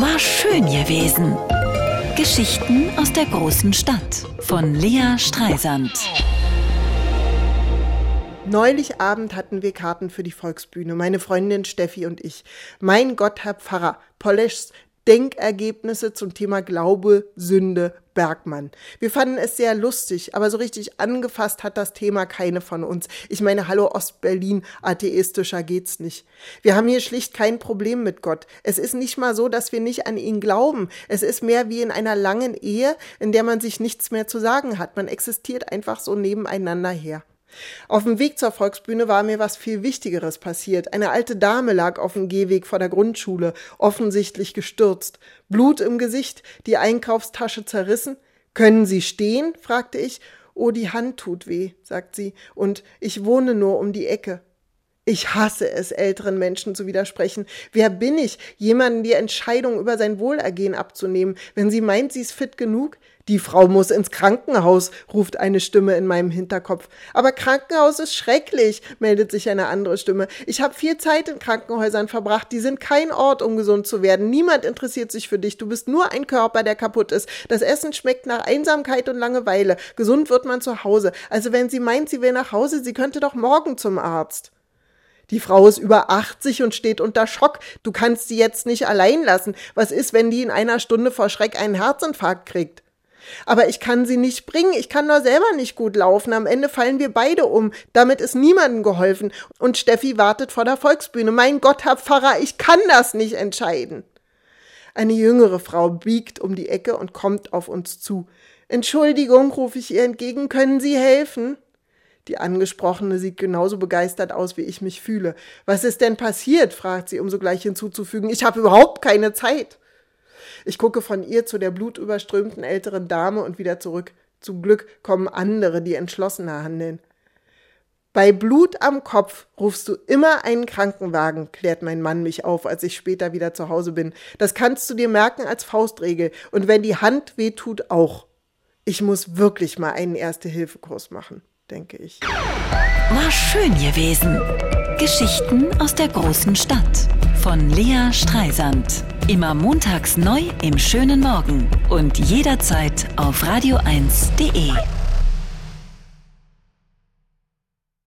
War schön gewesen. Geschichten aus der großen Stadt von Lea Streisand. Neulich Abend hatten wir Karten für die Volksbühne, meine Freundin Steffi und ich. Mein Gott, Herr Pfarrer, Poleschs Denkergebnisse zum Thema Glaube, Sünde, Bergmann. Wir fanden es sehr lustig, aber so richtig angefasst hat das Thema keine von uns. Ich meine, hallo Ostberlin, atheistischer geht's nicht. Wir haben hier schlicht kein Problem mit Gott. Es ist nicht mal so, dass wir nicht an ihn glauben. Es ist mehr wie in einer langen Ehe, in der man sich nichts mehr zu sagen hat. Man existiert einfach so nebeneinander her. Auf dem Weg zur Volksbühne war mir was viel Wichtigeres passiert. Eine alte Dame lag auf dem Gehweg vor der Grundschule, offensichtlich gestürzt. Blut im Gesicht, die Einkaufstasche zerrissen. Können Sie stehen? fragte ich. Oh, die Hand tut weh, sagt sie, und ich wohne nur um die Ecke. Ich hasse es, älteren Menschen zu widersprechen. Wer bin ich, jemanden die Entscheidung über sein Wohlergehen abzunehmen, wenn sie meint, sie ist fit genug? Die Frau muss ins Krankenhaus, ruft eine Stimme in meinem Hinterkopf. Aber Krankenhaus ist schrecklich, meldet sich eine andere Stimme. Ich habe viel Zeit in Krankenhäusern verbracht. Die sind kein Ort, um gesund zu werden. Niemand interessiert sich für dich. Du bist nur ein Körper, der kaputt ist. Das Essen schmeckt nach Einsamkeit und Langeweile. Gesund wird man zu Hause. Also wenn sie meint, sie will nach Hause, sie könnte doch morgen zum Arzt. Die Frau ist über 80 und steht unter Schock. Du kannst sie jetzt nicht allein lassen. Was ist, wenn die in einer Stunde vor Schreck einen Herzinfarkt kriegt? Aber ich kann sie nicht bringen, ich kann nur selber nicht gut laufen. Am Ende fallen wir beide um. Damit ist niemandem geholfen. Und Steffi wartet vor der Volksbühne. Mein Gott, Herr Pfarrer, ich kann das nicht entscheiden. Eine jüngere Frau biegt um die Ecke und kommt auf uns zu. Entschuldigung, rufe ich ihr entgegen, können Sie helfen? Die Angesprochene sieht genauso begeistert aus, wie ich mich fühle. Was ist denn passiert? fragt sie, um sogleich hinzuzufügen. Ich habe überhaupt keine Zeit. Ich gucke von ihr zu der blutüberströmten älteren Dame und wieder zurück. Zum Glück kommen andere, die entschlossener handeln. Bei Blut am Kopf rufst du immer einen Krankenwagen, klärt mein Mann mich auf, als ich später wieder zu Hause bin. Das kannst du dir merken als Faustregel. Und wenn die Hand weh tut, auch. Ich muss wirklich mal einen Erste-Hilfe-Kurs machen denke ich. War schön gewesen. Geschichten aus der großen Stadt von Lea Streisand. Immer montags neu im schönen Morgen und jederzeit auf radio1.de.